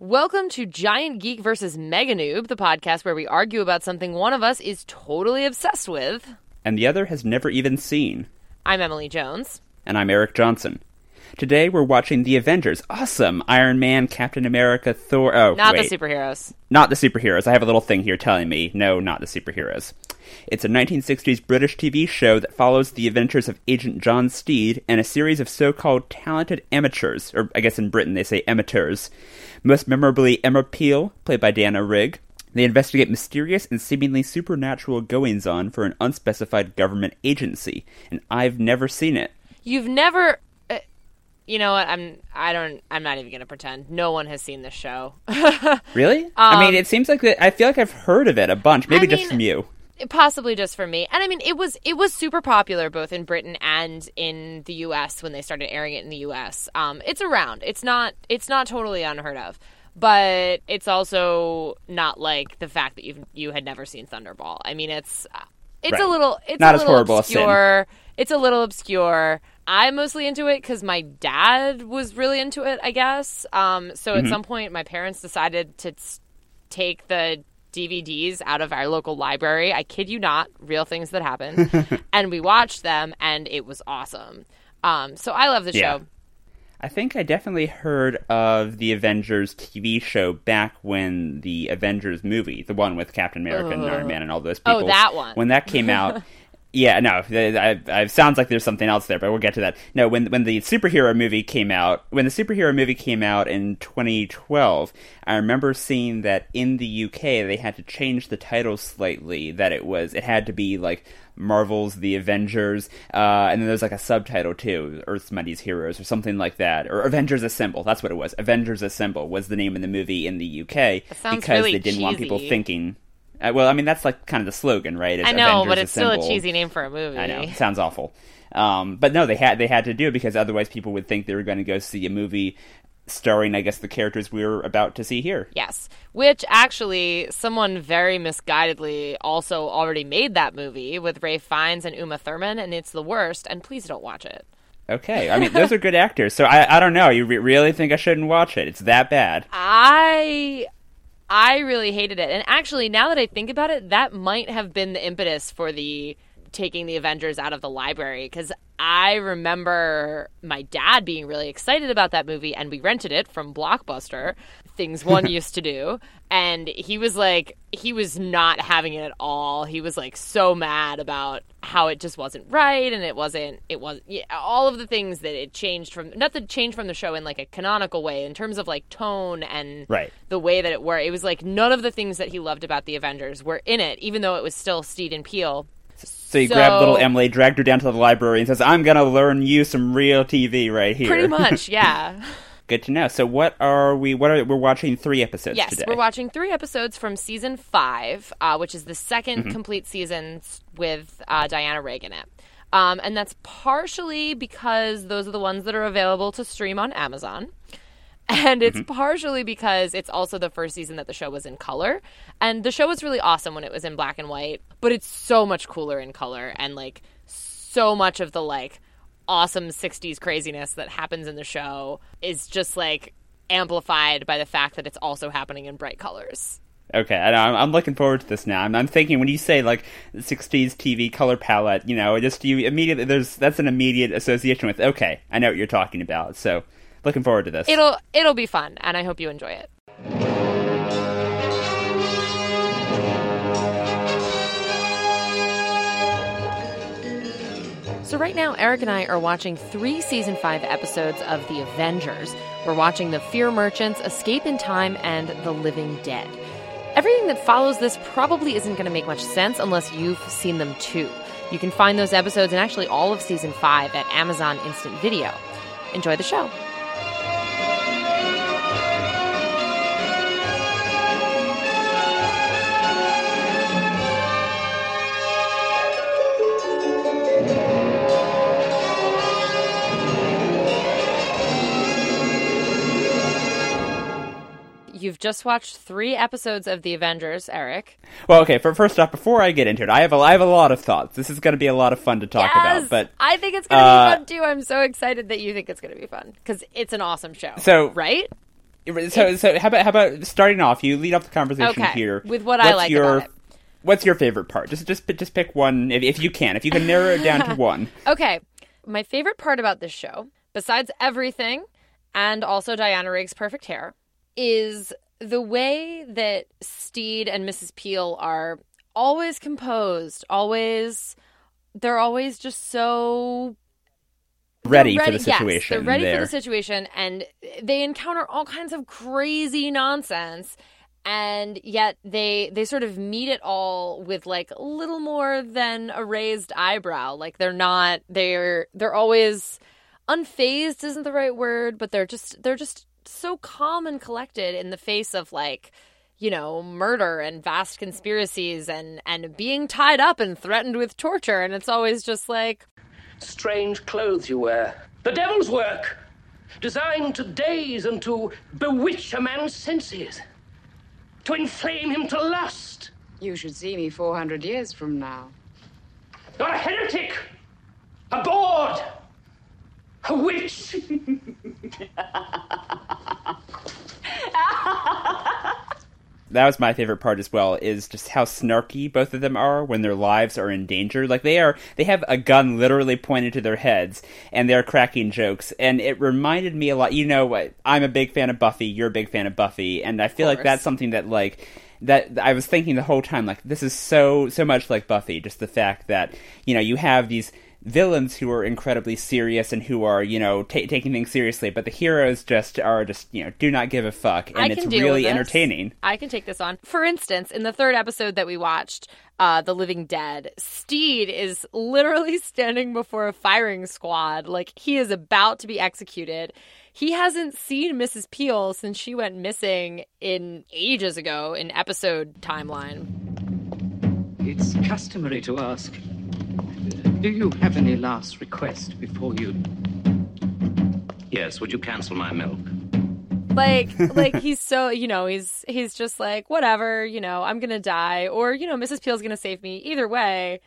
Welcome to Giant Geek versus Mega Noob, the podcast where we argue about something one of us is totally obsessed with. and the other has never even seen. I'm Emily Jones. And I'm Eric Johnson. Today we're watching The Avengers. Awesome! Iron Man, Captain America, Thor. Oh, Not wait. the superheroes. Not the superheroes. I have a little thing here telling me, no, not the superheroes. It's a 1960s British TV show that follows the adventures of Agent John Steed and a series of so called talented amateurs, or I guess in Britain they say amateurs. Most memorably, Emma Peel, played by Diana Rigg. They investigate mysterious and seemingly supernatural goings on for an unspecified government agency, and I've never seen it. You've never. You know what? I'm. I don't. I'm not even going to pretend. No one has seen this show. Really? I mean, it seems like. I feel like I've heard of it a bunch, maybe Um, I just mean- from you. possibly just for me. And I mean, it was it was super popular both in Britain and in the U.S. when they started airing it in the U.S. Um, it's around. It's not it's not totally unheard of, but it's also not like the fact that you you had never seen Thunderball. I mean, it's it's a little it's Not a as little horrible obscure. It's a little obscure. I'm mostly into it because my dad was really into it. I guess. Um, so Mm-hmm. at some point, my parents decided to take the DVDs out of our local library. I kid you not, real things that happen. and we watched them, and it was awesome. Um, so I love the Yeah. show. I think I definitely heard of the Avengers TV show back when the Avengers movie, the one with Captain America and Iron Man and all those people. Oh, people. that one. When that came out. Yeah, no, I, I, sounds like there's something else there, but we'll get to that. No, when when the superhero movie came out, when the superhero movie came out in 2012, I remember seeing that in the UK they had to change the title slightly. That it was it had to be like Marvel's The Avengers, uh, and then there's like a subtitle too, Earth's Mightiest Heroes or something like that, or Avengers Assemble. That's what it was. Avengers Assemble was the name of the movie in the UK because really they didn't want people thinking. Uh, well, I mean that's like kind of the slogan, right? It's I know, Avengers but it's still a cheesy name for a movie. I know. It sounds awful. Um, but no, they had they had to do it because otherwise people would think they were going to go see a movie starring, I guess, the characters we were about to see here. Yes, which actually someone very misguidedly also already made that movie with Ralph Fiennes and Uma Thurman, and it's the worst. And please don't watch it. Okay, I mean those are good actors, so I I don't know. You re- really think I shouldn't watch it? It's that bad? I I really hated it. And actually, now that I think about it, that might have been the impetus for the taking the Avengers out of the library because I remember my dad being really excited about that movie and we rented it from Blockbuster, things one used to do, and he was like he was not having it at all. He was like so mad about how it just wasn't right and it wasn't it was yeah, all of the things that it changed from not the change from the show in like a canonical way in terms of like tone and Right. the way that it were. It was like none of the things that he loved about the Avengers were in it, even though it was still Steed and Peel. So you So- grabbed little Emily, dragged her down to the library, and says, "I'm going to learn you some real TV right here." Pretty much, yeah. Good to know. So what are we? What are we're watching? Three episodes yes, today. we're watching three episodes from season five, uh, which is the 2nd Mm-hmm. complete season with uh, Diana Rigg in it. Um, and that's partially because those are the ones that are available to stream on Amazon. And it's Mm-hmm. partially because it's also the first season that the show was in color. And the show was really awesome when it was in black and white, but it's so much cooler in color and like so much of the like awesome 60s craziness that happens in the show is just like amplified by the fact that it's also happening in bright colors. Okay, I know, I'm, I'm looking forward to this now. I'm, I'm thinking when you say like '60s TV color palette, you know, just you immediately there's that's an immediate association with. Okay, I know what you're talking about. So, looking forward to this. It'll it'll be fun and I hope you enjoy it. Right now, Eric and I are watching three season five episodes of The Avengers. We're watching The Fear Merchants, Escape in Time, and The Living Dead. Everything that follows this probably isn't going to make much sense unless you've seen them too. You can find those episodes and actually all of season five at Amazon Instant Video. Enjoy the show. I've just watched three episodes of The Avengers, Eric. Well, okay. For first off, before I get into it, I have a, I have a lot of thoughts. This is going to be a lot of fun to talk Yes! about. But I think it's going to uh, be fun too. I'm so excited that you think it's going to be fun because it's an awesome show. So- right? so so how about how about starting off? You lead off the conversation Okay, here with what I like your, about it. What's your favorite part? Just just just pick one if, if you can. If you can narrow it down to one. Okay. My favorite part about this show, besides everything and also Diana Rigg's perfect hair, is the way that Steed and Mrs. Peel are always composed, always they're always just so Ready, they're for the yes, situation. they're ready there. for the situation and they encounter all kinds of crazy nonsense and yet they they sort of meet it all with like a little more than a raised eyebrow like they're not they're they're always unfazed isn't the right word but they're just they're just so calm and collected in the face of like you know murder and vast conspiracies and and being tied up and threatened with torture and it's always just like Strange clothes you wear. The devil's work. Designed to daze and to bewitch a man's senses. To inflame him to lust. You should see me 400 years from now. You're a heretic. A bawd. A witch. that was my favorite part as well is just how snarky both of them are when their lives are in danger. Like they are they have a gun literally pointed to their heads and they're cracking jokes. And it reminded me a lot you know i'm a big fan of buffy you're a big fan of buffy. And i feel like that's something that like that I was thinking the whole time like this is so so much like Buffy. Just the fact that you know you have these villains who are incredibly serious and who are you know ta taking things seriously but the heroes just are just you know do not give a fuck and it's really entertaining I can take this on. For instance, in the third episode that we watched, uh, The Living Dead, Steed is literally standing before a firing squad. Like, he is about to be executed. He hasn't seen Mrs. Peel since she went missing in ages ago in episode timeline. It's customary to ask. Do you have any last request before you? Yes, would you cancel my milk? like like he's so you know he's he's just like whatever you know i'm gonna die or you know mrs peel's gonna save me either way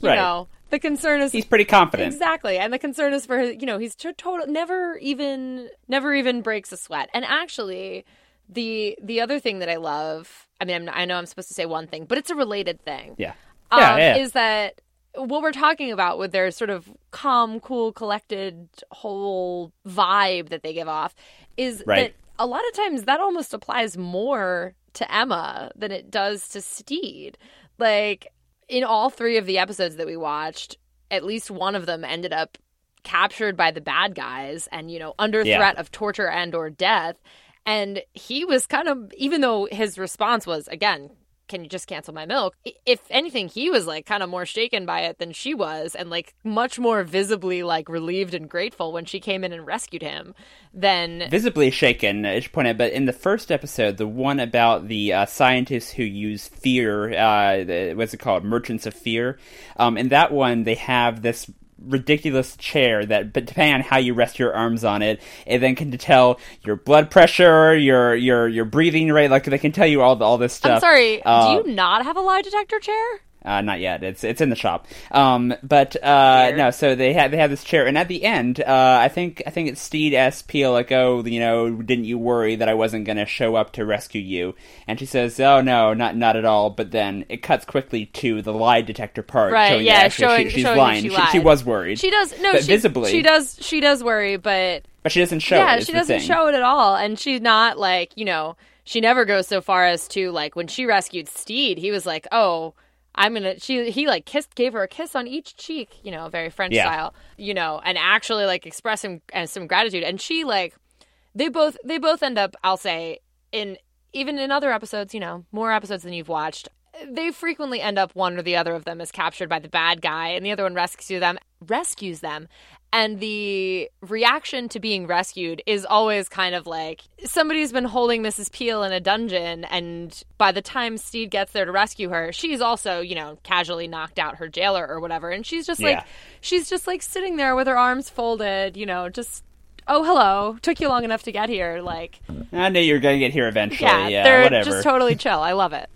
you Right. know the concern is he's pretty confident exactly and the concern is for his you know he's to- total never even never even breaks a sweat and actually the the other thing that i love i mean I'm, i know i'm supposed to say one thing but it's a related thing yeah um, yeah, yeah. is that what we're talking about with their sort of calm, cool, collected whole vibe that they give off is Right. that a lot of times that almost applies more to Emma than it does to Steed. Like in all three of the episodes that we watched, at least one of them ended up captured by the bad guys and you know under Yeah. threat of torture and or death and he was kind of even though his response was again can you just cancel my milk? If anything he was like kind of more shaken by it than she was and like much more visibly like relieved and grateful when she came in and rescued him than visibly shaken I should point out but in the first episode the one about the uh, scientists who use fear uh, what's it called? Merchants of fear um, in that one they have this ridiculous chair that but depending on how you rest your arms on it it then can tell your blood pressure your your your breathing rate like they can tell you all the, all this stuff. i'm sorry Uh, do you not have a lie detector chair uh, not yet. It's it's in the shop. Um, but uh, no. So they have they have this chair, and at the end, uh, I think I think it's Steed asks Peel like, "Oh, you know, didn't you worry that I wasn't going to show up to rescue you?" And she says, "Oh no, not not at all." But then it cuts quickly to the lie detector part, right showing yeah that actually showing, she, she's showing lying. she, she, she was worried. she does no she, visibly. she does she does worry but but she doesn't show. yeah it, she doesn't show it at all and she's not like you know she never goes so far as to like when she rescued steed he was like oh i'm gonna she he like kissed gave her a kiss on each cheek you know very french Yeah. style you know and actually like express some uh, some gratitude and she like they both they both end up i'll say in even in other episodes you know more episodes than you've watched they frequently end up one or the other of them is captured by the bad guy and the other one rescues them rescues them and the reaction to being rescued is always kind of like somebody's been holding Mrs. Peel in a dungeon, and by the time Steed gets there to rescue her, she's also, you know, casually knocked out her jailer or whatever, and she's just like, she's just like sitting there with her arms folded, you know, just oh hello, took you long enough to get here. Like, I knew you were going to get here eventually. yeah, Yeah, they're whatever. just totally chill. I love it.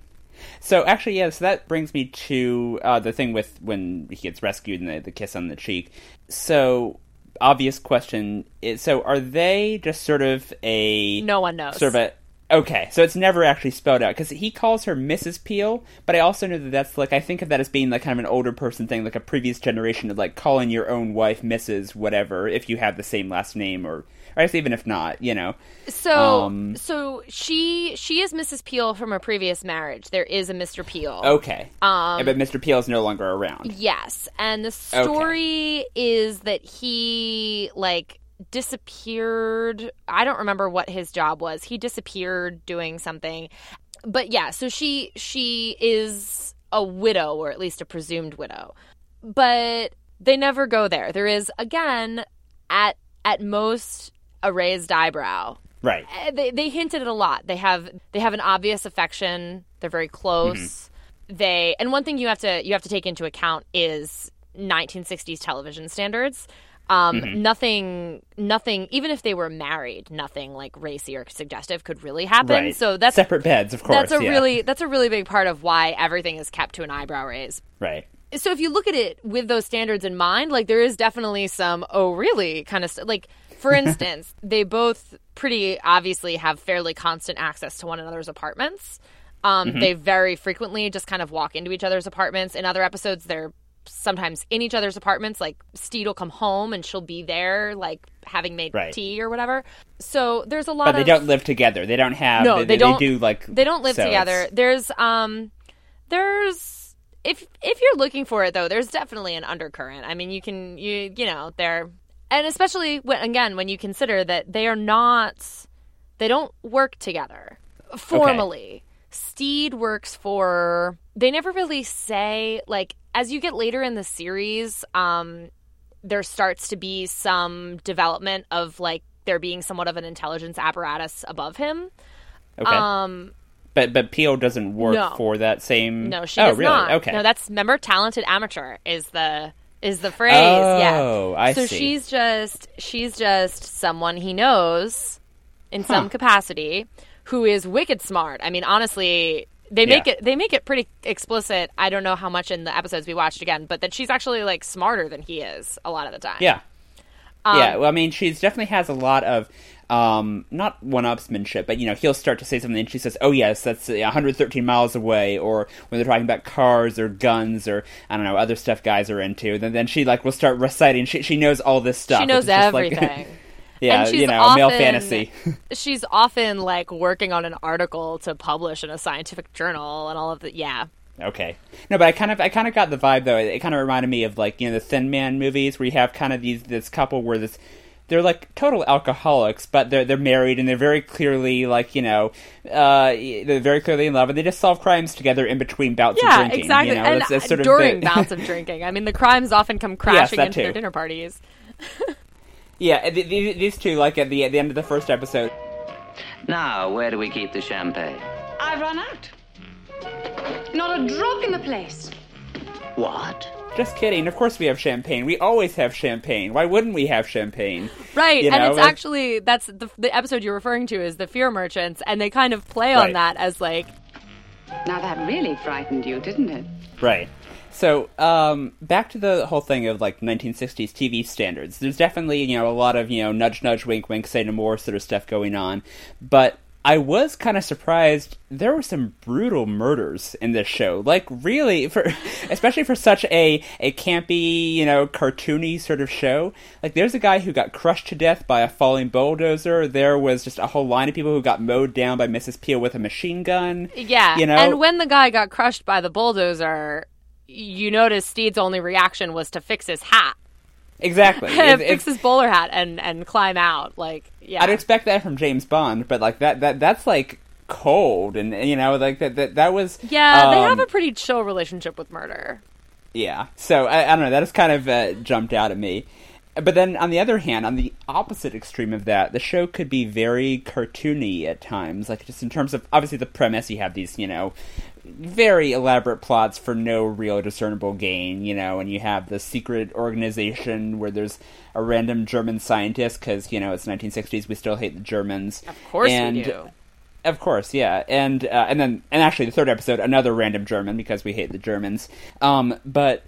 So actually, yeah. So that brings me to uh, the thing with when he gets rescued and the, the kiss on the cheek. So obvious question: is, So are they just sort of a No one knows. Sort of a okay. So it's never actually spelled out because he calls her Mrs. Peel, but I also know that that's like I think of that as being like kind of an older person thing, like a previous generation of like calling your own wife Mrs. Whatever if you have the same last name or. Or I guess even if not, you know. So, Um, so she she is Mrs. Peel from a previous marriage. There is a Mr. Peel. Okay. Um, but Mr. Peel is no longer around. Yes, and the story is that he like disappeared. I don't remember what his job was. He disappeared doing something. But yeah, so she she is a widow or at least a presumed widow. But they never go there. There is again at at most a raised eyebrow. Right. Uh, They they hinted at a lot. They have they have an obvious affection. They're very close. They and one thing you have to you have to take into account is 1960s television standards. Um, Nothing, nothing. Even if they were married, nothing like racy or suggestive could really happen. Right. So that's separate beds, of course. that's a yeah. really that's a really big part of why everything is kept to an eyebrow raise. right. So if you look at it with those standards in mind, like there is definitely some oh really kind of st- like for instance, they both pretty obviously have fairly constant access to one another's apartments. Um, Mm-hmm. They very frequently just kind of walk into each other's apartments. In other episodes, they're sometimes in each other's apartments. Like Steed will come home and she'll be there, like having made Right. tea or whatever. So there's a lot But of they don't live together. They don't have. no, they, they, don't. do like they don't live so together. it's- There's um, there's if if you're looking for it though, there's definitely an undercurrent. I mean, you can you you know they're and especially when again when you consider that they are not they don't work together formally. Steed works for. They never really say like as you get later in the series. Um, there starts to be some development of like there being somewhat of an intelligence apparatus above him. Okay. Um, but but Peel doesn't work no. for that same. no, she oh, does really? not. Okay. No, that's member talented amateur is the is the phrase. yeah. Oh, I so see. she's just she's just someone he knows in some capacity who is wicked smart. I mean, honestly, they make Yeah. it they make it pretty explicit. I don't know how much in the episodes we watched again, but that she's actually like smarter than he is a lot of the time. Yeah. Um, yeah. Well, I mean, she definitely has a lot of. Um, not one-upsmanship, but you know, he'll start to say something, and she says, "Oh yes, that's uh, 113 miles away." Or when they're talking about cars or guns or I don't know other stuff guys are into, then then she like will start reciting. She she knows all this stuff. She knows just, like- everything. yeah, you know, male fantasy. she's often like working on an article to publish in a scientific journal and all of the yeah Okay. No, but I kind of I kind of got the vibe though. It kind of reminded me of like you know the Thin Man movies where you have kind of these this couple where this they're like total alcoholics, but they're they're married and they're very clearly like you know uh, they're very clearly in love and they just solve crimes together in between bouts of yeah drinking. exactly You know? and That's- that's sort of during the- bouts of drinking i mean the crimes often come crashing that into their dinner parties yeah, th- th- these two like at the at the end of the first episode. Now, where do we keep the champagne? I've run out. Not a drop in the place. What? Just kidding. Of course we have champagne. We always have champagne. Why wouldn't we have champagne? right You and it's like- actually that's the, the episode you're referring to is the fear merchants and they kind of play on that as like Now that really frightened you, didn't it? Right. So, um, back to the whole thing of like 1960s TV standards. There's definitely, you know, a lot of, you know, nudge, nudge, wink, wink, say no more sort of stuff going on. But I was kind of surprised there were some brutal murders in this show. Like, really, for especially for such a, a campy, you know, cartoony sort of show. Like, there's a guy who got crushed to death by a falling bulldozer. There was just a whole line of people who got mowed down by Mrs. Peel with a machine gun. yeah You know? and when the guy got crushed by the bulldozer you notice steed's only reaction was to fix his hat Exactly. Fix his bowler hat and and climb out like yeah I'd expect that from James Bond, but like that that that's like cold and you know like that that, that was Yeah, they um, have a pretty chill relationship with murder. yeah. So I, I don't know. That has kind of uh, jumped out at me. But then on the other hand, on the opposite extreme of that, the show could be very cartoony at times. Like just in terms of obviously the premise, you have these you know very elaborate plots for no real discernible gain, you know, and you have the secret organization where there's a random German scientist because, you know, it's 1960s, we still hate the Germans. Of course and, we do. Of course, yeah, and uh, and then and actually the third episode, another random German because we hate the Germans. Um, but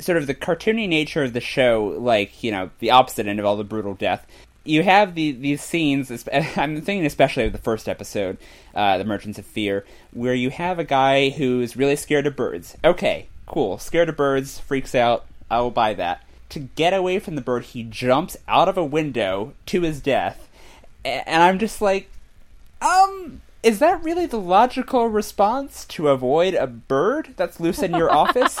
sort of the cartoony nature of the show, like you know, the opposite end of all the brutal death. You have the, these scenes. I'm thinking especially of the first episode, uh, "The Merchants of Fear," where you have a guy who's really scared of birds. Okay, cool, scared of birds, freaks out. I will buy that. To get away from the bird, he jumps out of a window to his death, and I'm just like, um, is that really the logical response to avoid a bird that's loose in your office?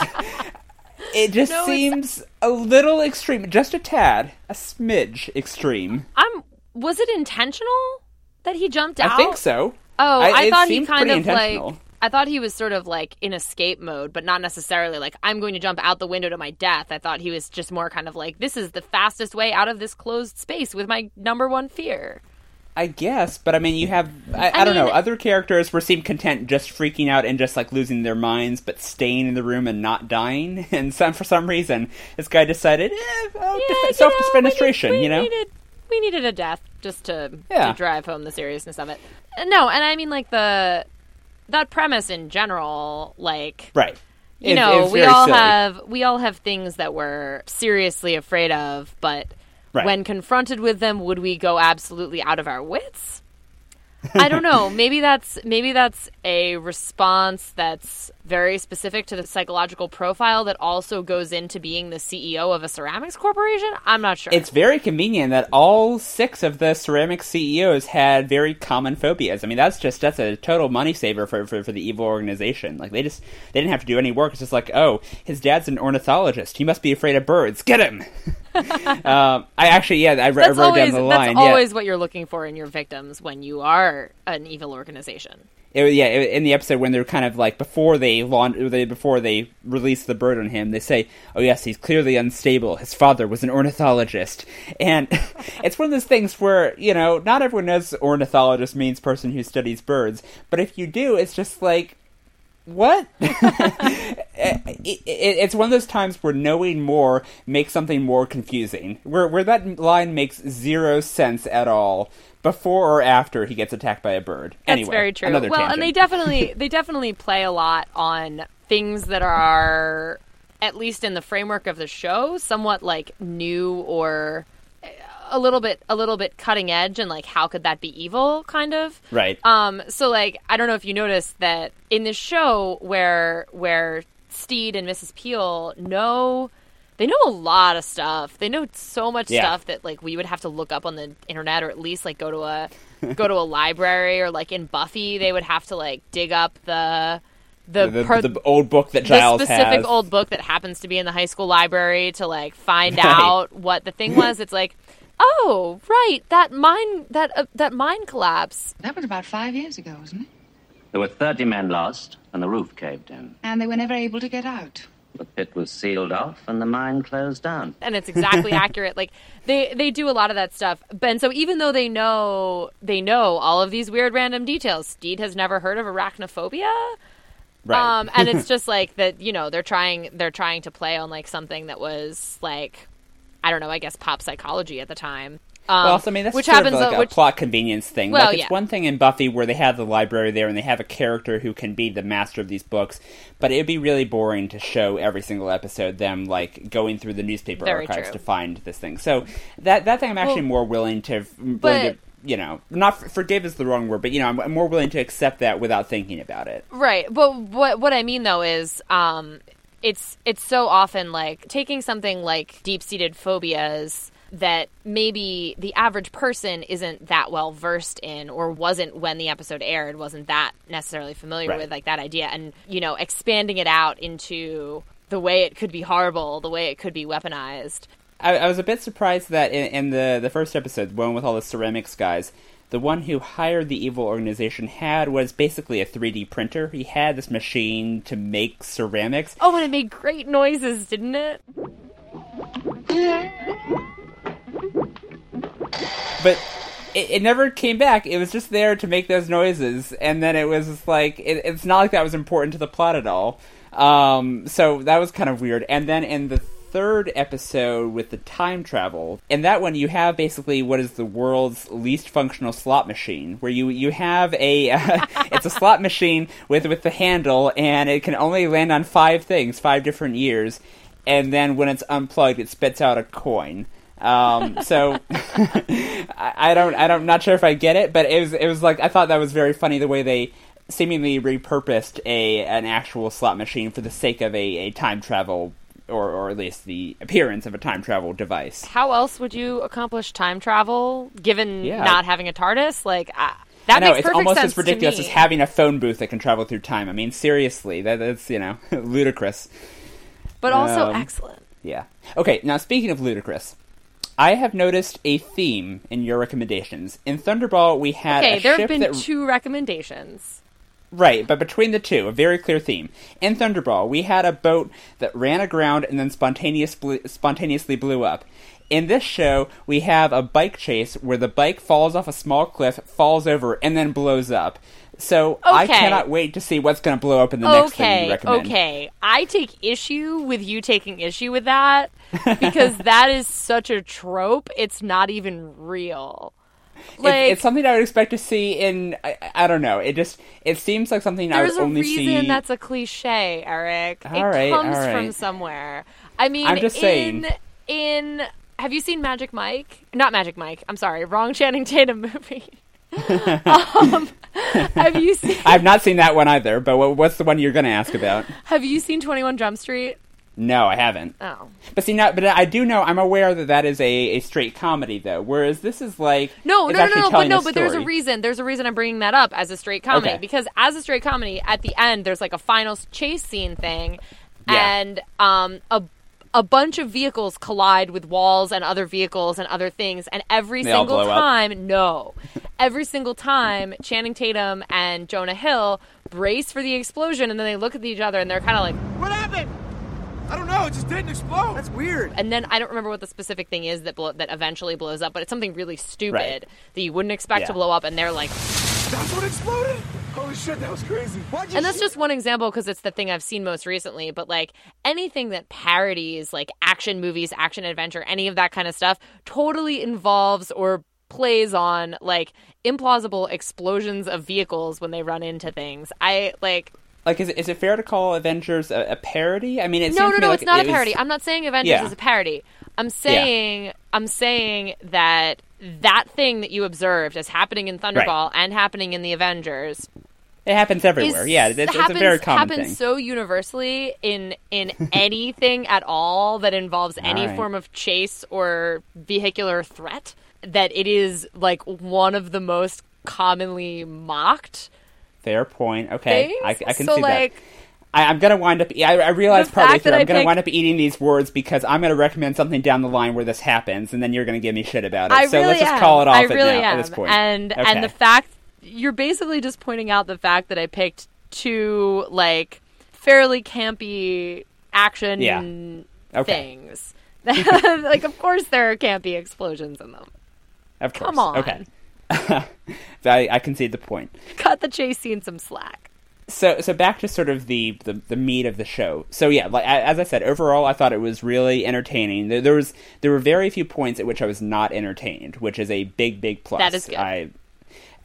It just No, it's- seems a little extreme, just a tad, a smidge extreme. I'm. Was it intentional that he jumped out? I think so. Oh, I- I, thought he kind of like. I thought he was sort of like in escape mode, but not necessarily like I'm going to jump out the window to my death. I thought he was just more kind of like this is the fastest way out of this closed space with my number one fear. I guess, but I mean, you have I, I, I don't know. Other characters were seem content just freaking out and just like losing their minds, but staying in the room and not dying. And some for some reason, this guy decided eh, oh, Yeah, def- self defenestration. You know, needed, we needed a death just to, Yeah. to drive home the seriousness of it. Uh, No, and I mean like the that premise in general, like right? you know, we all silly. have we all have things that we're seriously afraid of, but Right. when confronted with them, would we go absolutely out of our wits? I don't know. Maybe that's maybe that's a response that's very specific to the psychological profile that also goes into being the CEO of a ceramics corporation. I'm not sure. It's very convenient that all six of the ceramics CEOs had very common phobias. I mean, that's just that's a total money saver for, for, for the evil organization. Like they just they didn't have to do any work. It's just like, oh, his dad's an ornithologist. He must be afraid of birds. Get him. um, I actually, yeah, I, wr- I wrote always down the line. that's yeah. always what you're looking for in your victims when you are an evil organization. It, yeah, in the episode when they're kind of like before they launch, before they release the bird on him, they say, "Oh yes, he's clearly unstable. His father was an ornithologist," and it's one of those things where you know not everyone knows ornithologist means person who studies birds, but if you do, it's just like. What? it, it, it's one of those times where knowing more makes something more confusing. Where where that line makes zero sense at all before or after he gets attacked by a bird. That's anyway, very true. Well, tangent. and they definitely they definitely play a lot on things that are at least in the framework of the show somewhat like new or a little bit a little bit cutting edge and like how could that be evil kind of Right. um so like i don't know if you noticed that in this show where where steed and mrs peel know they know a lot of stuff they know so much Yeah. stuff that like we would have to look up on the internet or at least like go to a go to a library or like in buffy they would have to like dig up the the, the, per- the old book that Giles the specific has. old book that happens to be in the high school library to like find Right. out what the thing was. It's like, oh, right, that mine that uh, that mine collapse. That was about five years ago, wasn't it? There were 30 men lost, and the roof caved in. And they were never able to get out. The pit was sealed off, and the mine closed down. and it's exactly accurate. Like they they do a lot of that stuff. But and so even though they know they know all of these weird random details, Steed has never heard of arachnophobia. Right. Um, and it's just like that, you know, they're trying they're trying to play on like something that was like I don't know, I guess pop psychology at the time. Um, well, so, I mean, that's which sort happens of like a which, plot convenience thing. Well, like, it's yeah. one thing in Buffy where they have the library there and they have a character who can be the master of these books, but it'd be really boring to show every single episode them like going through the newspaper Very archives true. to find this thing. So that that thing I'm actually Well, more willing to, willing but- to you know, not f- forgive is the wrong word, but you know, I'm, I'm more willing to accept that without thinking about it. Right. But what what I mean though is um it's it's so often like taking something like deep-seated phobias that maybe the average person isn't that well versed in or wasn't when the episode aired wasn't that necessarily familiar Right. with like that idea and you know expanding it out into the way it could be horrible the way it could be weaponized I, I was a bit surprised that in, in the the first episode, the one with all the ceramics guys, the one who hired the evil organization had was basically a 3D printer. He had this machine to make ceramics. oh and it made great noises didn't it But it, it never came back. It was just there to make those noises, and then it was just like it, it's not like that was important to the plot at all. Um, so that was kind of weird. And then in the third episode with the time travel, in that one you have basically what is the world's least functional slot machine, where you you have a uh, it's a slot machine with with the handle, and it can only land on five things, five different years, and then when it's unplugged, it spits out a coin. Um, so I, I don't, I don't, not sure if I get it, but it was, it was like I thought that was very funny the way they seemingly repurposed a an actual slot machine for the sake of a, a time travel or or at least the appearance of a time travel device. How else would you accomplish time travel given Yeah. not having a TARDIS? Like uh, that I know makes it's almost sense as ridiculous as having a phone booth that can travel through time. I mean, seriously, that, that's you know ludicrous. but also um, excellent. Yeah. Okay, now speaking of ludicrous, I have noticed a theme in your recommendations. In Thunderball, we had Okay, there have been that two recommendations. Right, but between the two, a very clear theme. In Thunderball, we had a boat that ran aground and then spontaneous spontaneously blew up. In this show, we have a bike chase where the bike falls off a small cliff, falls over, and then blows up. So I cannot wait to see what's going to blow up in the next thing you Okay, recommend. okay. I take issue with you taking issue with that because that is such a trope. It's not even real. Like it's something I would expect to see in. I, I don't know. It just it seems like something I there's would a only reason see. that's a cliche, Eric. it All right, comes from somewhere. I mean, I'm just saying. in in have you seen Magic Mike? Not Magic Mike. I'm sorry, wrong Channing Tatum movie. um, have you seen I've not seen that one either. But what's the one you're going to ask about? Have you seen Twenty One Jump Street? No, I haven't. Oh. But see, now, but I do know, I'm aware that that is a, a straight comedy, though. Whereas this is like No, no, no, no, but no, but there's a reason. There's a reason I'm bringing that up as a straight comedy Okay. because as a straight comedy, at the end there's like a final chase scene thing, Yeah. and um a a bunch of vehicles collide with walls and other vehicles and other things, and every They single blow up? time, no, every single time, Channing Tatum and Jonah Hill brace for the explosion, and then they look at each other and they're kind of like, What happened? I don't know. It just didn't explode. That's weird. and then I don't remember what the specific thing is that blow, that eventually blows up, but it's something really stupid Right. that you wouldn't expect Yeah. to blow up, and they're like. That's what exploded? Holy shit, that was crazy. Why'd you and that's just one example because it's the thing I've seen most recently. But like anything that parodies like action movies, action adventure, any of that kind of stuff, totally involves or plays on like implausible explosions of vehicles when they run into things. I like Like, is it, is it fair to call Avengers a, a parody? I mean, it no, seems no, to me no. like It's not it a was- parody. I'm not saying Avengers Yeah. is a parody. I'm saying I'm saying that that thing that you observed as happening in Thunderball and happening in the Avengers It happens everywhere. is- yeah, it's, it's a very common happens thing. so universally in in anything at all that involves any right. form of chase or vehicular threat that it is like one of the most commonly mocked Fair point. Okay, things. I, I can so see like that. I, I'm gonna wind up. I, I realize partway through I'm I gonna picked- wind up eating these words because I'm gonna recommend something down the line where this happens, and then you're gonna give me shit about it. I so really let's just am. call it off I at really now, am. at this point. And Okay. and the fact you're basically just pointing out the fact that I picked two like fairly campy action Yeah. Okay. things. like of course there are campy explosions in them. of course. come on. Okay. I, I concede the point. Cut the chase scene some slack. So so back to sort of the, the the meat of the show. So yeah, like as I said, overall I thought it was really entertaining. There, there was there were very few points at which I was not entertained, which is a big big plus. That is good. I,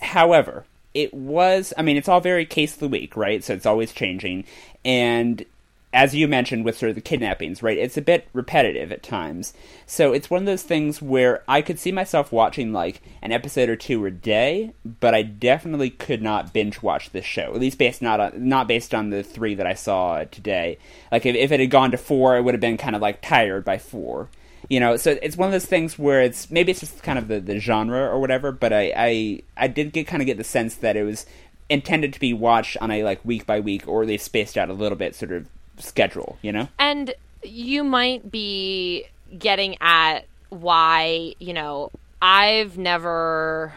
however, it was. I mean, it's all very case of the week, right? So it's always changing, and as you mentioned with sort of the kidnappings, right? It's a bit repetitive at times. So it's one of those things where I could see myself watching like an episode or two a day, but I definitely could not binge watch this show. At least based not on, not based on the three that I saw today. Like if, if it had gone to four, it would have been kind of like tired by four. You know, so it's one of those things where it's maybe it's just kind of the, the genre or whatever, but I, I I did get kind of get the sense that it was intended to be watched on a like week by week or least spaced out a little bit sort of schedule, you know? And you might be getting at why, you know, I've never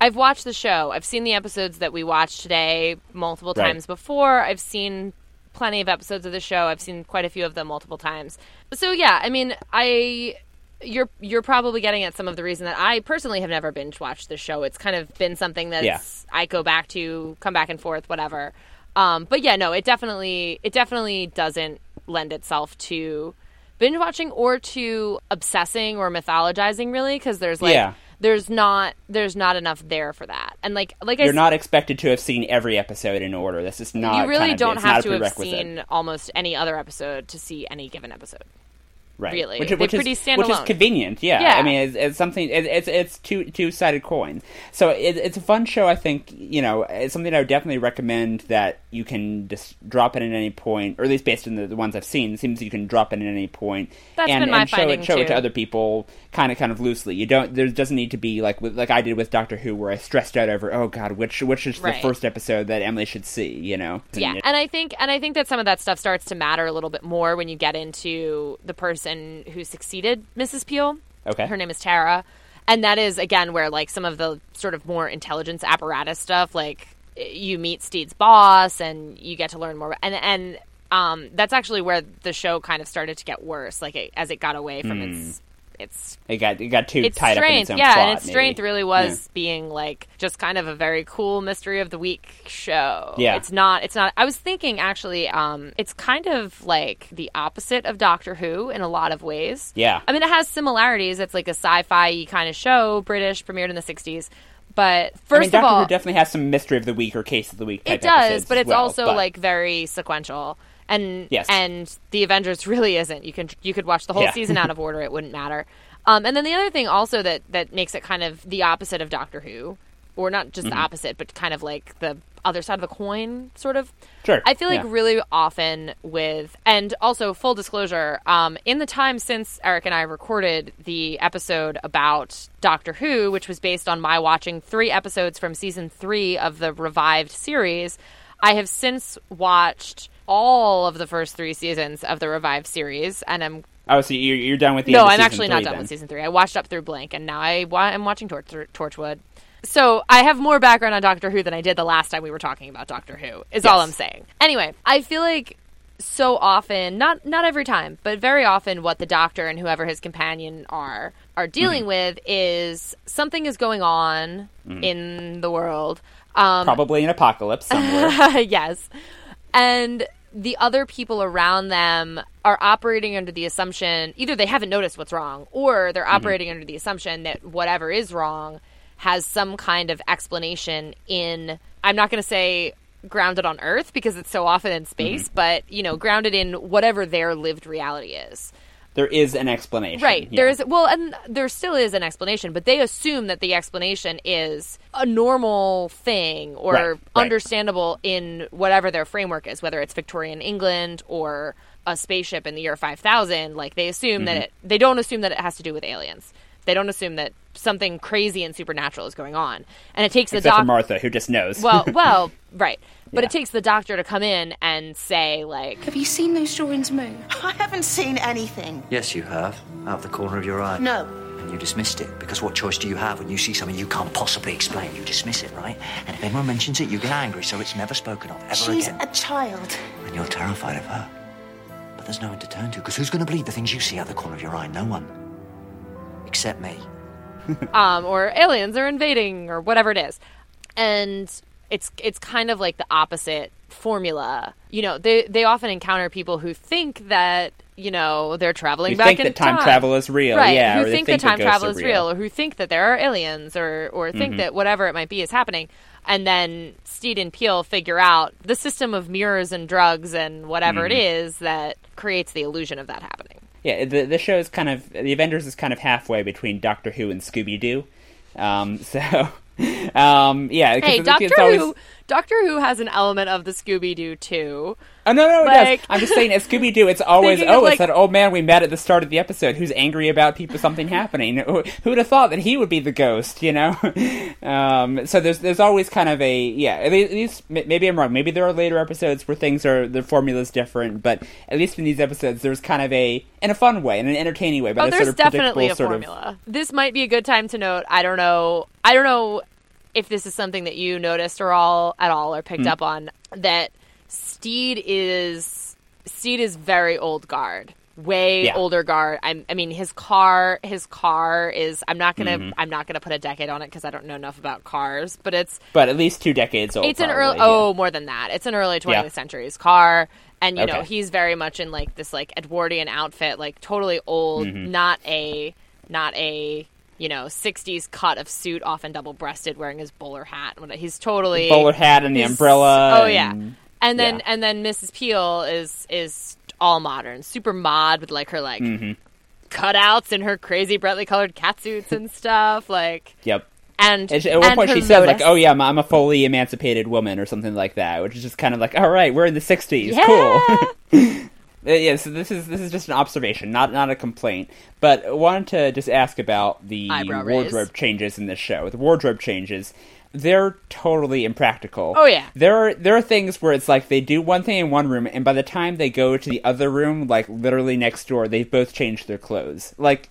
I've watched the show. I've seen the episodes that we watched today multiple Right. times before. I've seen plenty of episodes of the show. I've seen quite a few of them multiple times. So yeah, I mean, I you're you're probably getting at some of the reason that I personally have never binge watched the show. It's kind of been something that Yeah. I go back to, come back and forth, whatever. Um, but yeah, no, it definitely it definitely doesn't lend itself to binge watching or to obsessing or mythologizing really because there's like Yeah. there's not there's not enough there for that. And like like I You're s- not expected to have seen every episode in order. This is not. you really kind of, don't have to have seen almost any other episode to see any given episode. right. really. which, which pretty is, Which is convenient. Yeah, Yeah. I mean, it's, it's something. It, it's it's two two sided coin. So it, it's a fun show. I think you know it's something I would definitely recommend that you can just drop in at any point, or at least based on the, the ones I've seen, it seems you can drop in at any point That's and, and show it show it to other people, kind of kind of loosely. You don't. There doesn't need to be like like I did with Doctor Who, where I stressed out over oh god, which which is Right. the first episode that Emily should see. You know. Yeah, and I think and I think that some of that stuff starts to matter a little bit more when you get into the person who succeeded Mrs. Peel. Okay. Her name is Tara. And that is again where like some of the sort of more intelligence apparatus stuff like you meet Steed's boss and you get to learn more and and um that's actually where the show kind of started to get worse like it, as it got away from its its it got it got too its tied up in its strength, own yeah, plot, and its maybe. strength really was Yeah. being like just kind of a very cool mystery of the week show. Yeah. it's not. It's not. I was thinking actually, um, it's kind of like the opposite of Doctor Who in a lot of ways. Yeah. I mean, it has similarities. It's like a sci-fi kind of show, British, premiered in the '60s. But first I mean, of Doctor all, Who definitely has some mystery of the week or case of the week. Type it does, but it's well, also but- like very sequential. And Yes. and the Avengers really isn't. You can you could watch the whole Yeah. season out of order; it wouldn't matter. Um, and then the other thing also that that makes it kind of the opposite of Doctor Who, or not just Mm-hmm. the opposite, but kind of like the other side of the coin, sort of. Sure, I feel like yeah. really often with, and also full disclosure, um, in the time since Eric and I recorded the episode about Doctor Who, which was based on my watching three episodes from season three of the revived series, I have since watched all of the first three seasons of the revived series, and I'm Oh, so you're, you're done with the no, I'm actually not done then. with season three. I watched up through Blink, and now I wa- I'm watching Tor- Torchwood. So I have more background on Doctor Who than I did the last time we were talking about Doctor Who. Is all I'm saying. Anyway, I feel like so often, not not every time, but very often, what the Doctor and whoever his companion are are dealing Mm-hmm. with is something is going on in the world. Um, Probably an apocalypse somewhere. yes. And the other people around them are operating under the assumption either they haven't noticed what's wrong or they're operating under the assumption that whatever is wrong has some kind of explanation in I'm not going to say grounded on earth because it's so often in space but you know grounded in whatever their lived reality is. there is an explanation. Right. yeah. There is well, and there still is an explanation, but they assume that the explanation is a normal thing or Right, right. understandable in whatever their framework is, whether it's Victorian England or a spaceship in the year five thousand. Like they assume that Mm-hmm. it. They don't assume that it has to do with aliens. They don't assume that something crazy and supernatural is going on, and it takes the Except for doc- Martha, who just knows. well, well, right. But Yeah. it takes the doctor to come in and say, like, Have you seen those drawings move? I haven't seen anything. Yes, you have. Out of the corner of your eye. No. And you dismissed it. Because what choice do you have when you see something you can't possibly explain? You dismiss it, right? And if anyone mentions it, you get angry, so it's never spoken of ever She's again. a child. And you're terrified of her. But there's no one to turn to, because who's going to believe the things you see out the corner of your eye? No one. Except me. um, or aliens are invading or whatever it is. And it's it's kind of like the opposite formula. You know, they they often encounter people who think that you know they're traveling Who back think in that time travel is real, right? yeah, who or they think, think that time travel is real. real, or who think that there are aliens, or or think Mhm. that whatever it might be is happening. And then Steed and Peel figure out the system of mirrors and drugs and whatever it Mhm. is that creates the illusion of that happening. Yeah, the the show is kind of the Avengers is kind of halfway between Doctor Who and Scooby Doo. Um, so, um, yeah. Hey, Doctor it's always- Who. Doctor Who has an element of the Scooby Doo too. Oh no, no, it Like- does. I'm just saying, at Scooby Doo, it's always oh, of, it's like- that old man we met at the start of the episode who's angry about people something happening. Who would have thought that he would be the ghost? You know. um, so there's there's always kind of a yeah. At least, at least m- maybe I'm wrong. Maybe there are later episodes where things are the formula's different, but at least in these episodes, there's kind of a in a fun way, in an entertaining way, but oh, a there's sort of definitely a sort of- formula. This might be a good time to note. I don't know. I don't know if this is something that you noticed or all at all or picked Hmm. up on that Steed is Steed is very old guard. way Yeah. older guard. I'm, I mean, his car, his car is. I'm not gonna, Mhm. I'm not gonna put a decade on it because I don't know enough about cars. But it's, but at least two decades old. it's an early. yeah. Oh, more than that. It's an early 20th Yeah. century's car, and you know he's very much in like this like Edwardian outfit, like totally old, Mhm. not a, not a. You know, '60s cut of suit, often double-breasted, wearing his bowler hat. and He's totally bowler hat and the umbrella. Oh yeah, and- and then yeah. and then Mrs. Peel is is all modern, super mod with like her like Mhm. cutouts and her crazy brightly colored catsuits and stuff. Like Yep. and, And she- at one and point she says like, "Oh yeah, I'm, I'm a fully emancipated woman" or something like that, which is just kind of like, "All right, we're in the '60s, Yeah. cool." Uh, yeah, so this is this is just an observation, not not a complaint. But I wanted to just ask about the Eyebrow raise. wardrobe changes in this show. The wardrobe changes, they're totally impractical. Oh, yeah. there are there are things where it's like they do one thing in one room, and by the time they go to the other room, like literally next door, they've both changed their clothes. Like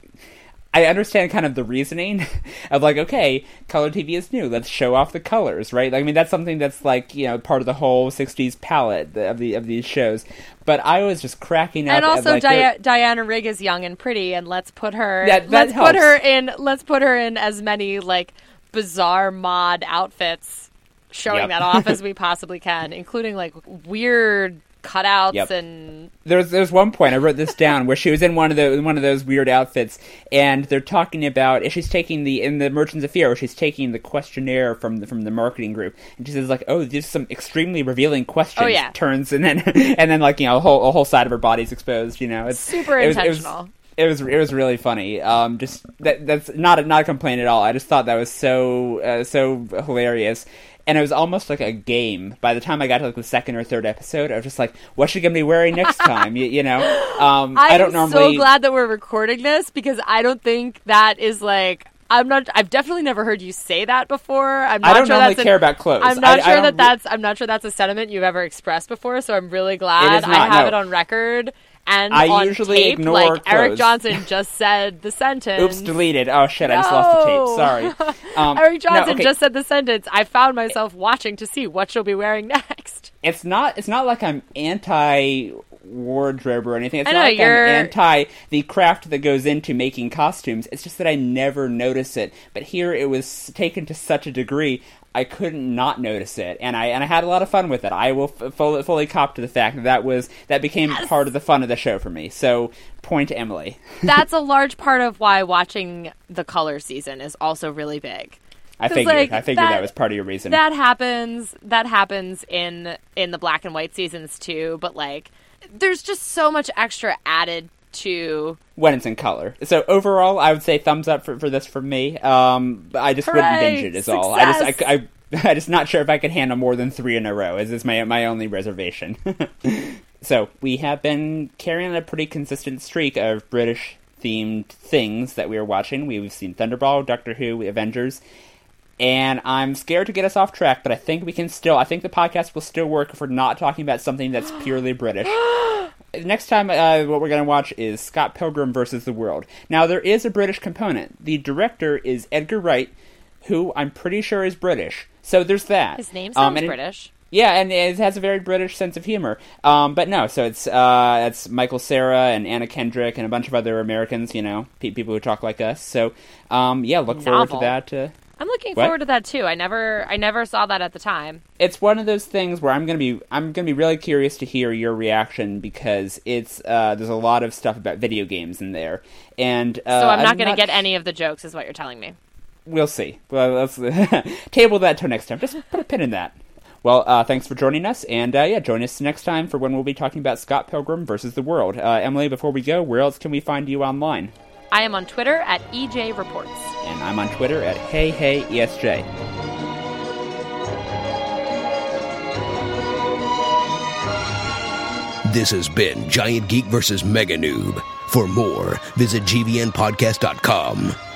I understand kind of the reasoning of like, okay, color TV is new. Let's show off the colors, right? Like, I mean, that's something that's like you know part of the whole '60s palette of the of these shows. But I was just cracking up. and also like, Dia- Diana Rigg is young and pretty, and let's put her That- that let's put her in let's put her in as many like bizarre mod outfits, showing Yep. that off as we possibly can, including like weird cutouts Yep. and There's there's one point I wrote this down where she was in one of the one of those weird outfits, and they're talking about she's taking the in the Merchants of Fear where she's taking the questionnaire from the, from the marketing group, and she says like, oh, there's some extremely revealing questions. Oh, yeah. turns and then and then like you know a whole a whole side of her body's exposed. You know, it's Super it was- it was- intentional. It was it was really funny. Um, just that that's not a, not a complaint at all. I just thought that was so uh, so hilarious, and it was almost like a game. By the time I got to like the second or third episode, I was just like, "What's she gonna be wearing next time?" you, you know, um, I don't normally. so glad that we're recording this because I don't think that is like I'm not. I've definitely never heard you say that before. I'm I not don't sure normally that's an- care about clothes. I'm not I- I sure don't that re- that's. I'm not sure that's a sentiment you've ever expressed before. So I'm really glad I have no. it on record and I usually tape. ignore like Eric. Johnson just said the sentence. Oops, deleted. Oh shit! I just lost the tape. Sorry. Um, Eric no, Johnson okay. just said the sentence. I found myself watching to see what she'll be wearing next. it's not it's not like I'm anti wardrobe or anything. It's I not know, like you're- I'm anti the craft that goes into making costumes. It's just that I never notice it. But here it was taken to such a degree I couldn't not notice it, and I and I had a lot of fun with it. I will f- fully, fully cop to the fact that that was that became part of the fun of the show for me. So point to Emily. That's a large part of why watching the color season is also really big. I figured like, I figured that, that- was part of your reason. That happens. That happens in in the black and white seasons too. But like, there's just so much extra added to. when it's in color. So overall, I would say thumbs up for, for this for me. Um, I just wouldn't Hooray! binge it. Is all. I just I, I I'm just not sure if I could handle more than three in a row. Is is my my only reservation. so we have been carrying a pretty consistent streak of British themed things that we are watching. We've seen Thunderball, Doctor Who, Avengers. And I'm scared to get us off track, but I think we can still. I think the podcast will still work if we're not talking about something that's purely British. Next time, uh, what we're going to watch is Scott Pilgrim versus the World. Now, there is a British component. The director is Edgar Wright, who I'm pretty sure is British. So there's that. His name Um, sounds it- British. yeah, and it has a very British sense of humor. Um, but no, so it's uh, it's Michael Cera and Anna Kendrick and a bunch of other Americans, you know, pe- people who talk like us. So um, yeah, look forward to that. Uh, I'm looking What? forward to that too. I never, I never saw that at the time. it's one of those things where I'm gonna be I'm gonna be really curious to hear your reaction because it's uh, there's a lot of stuff about video games in there, and uh, So I'm not going to get any of the jokes, is what you're telling me. We'll see. Well, let's table that till next time. Just put a pin in that. Well, uh, thanks for joining us, and uh, yeah, join us next time for when we'll be talking about Scott Pilgrim versus the World. Uh, Emily, before we go, where else can we find you online? I am on Twitter at EJ Reports. And I'm on Twitter at Hey Hey ESJ. This has been Giant Geek versus Mega Noob. For more, visit gvnpodcast.com.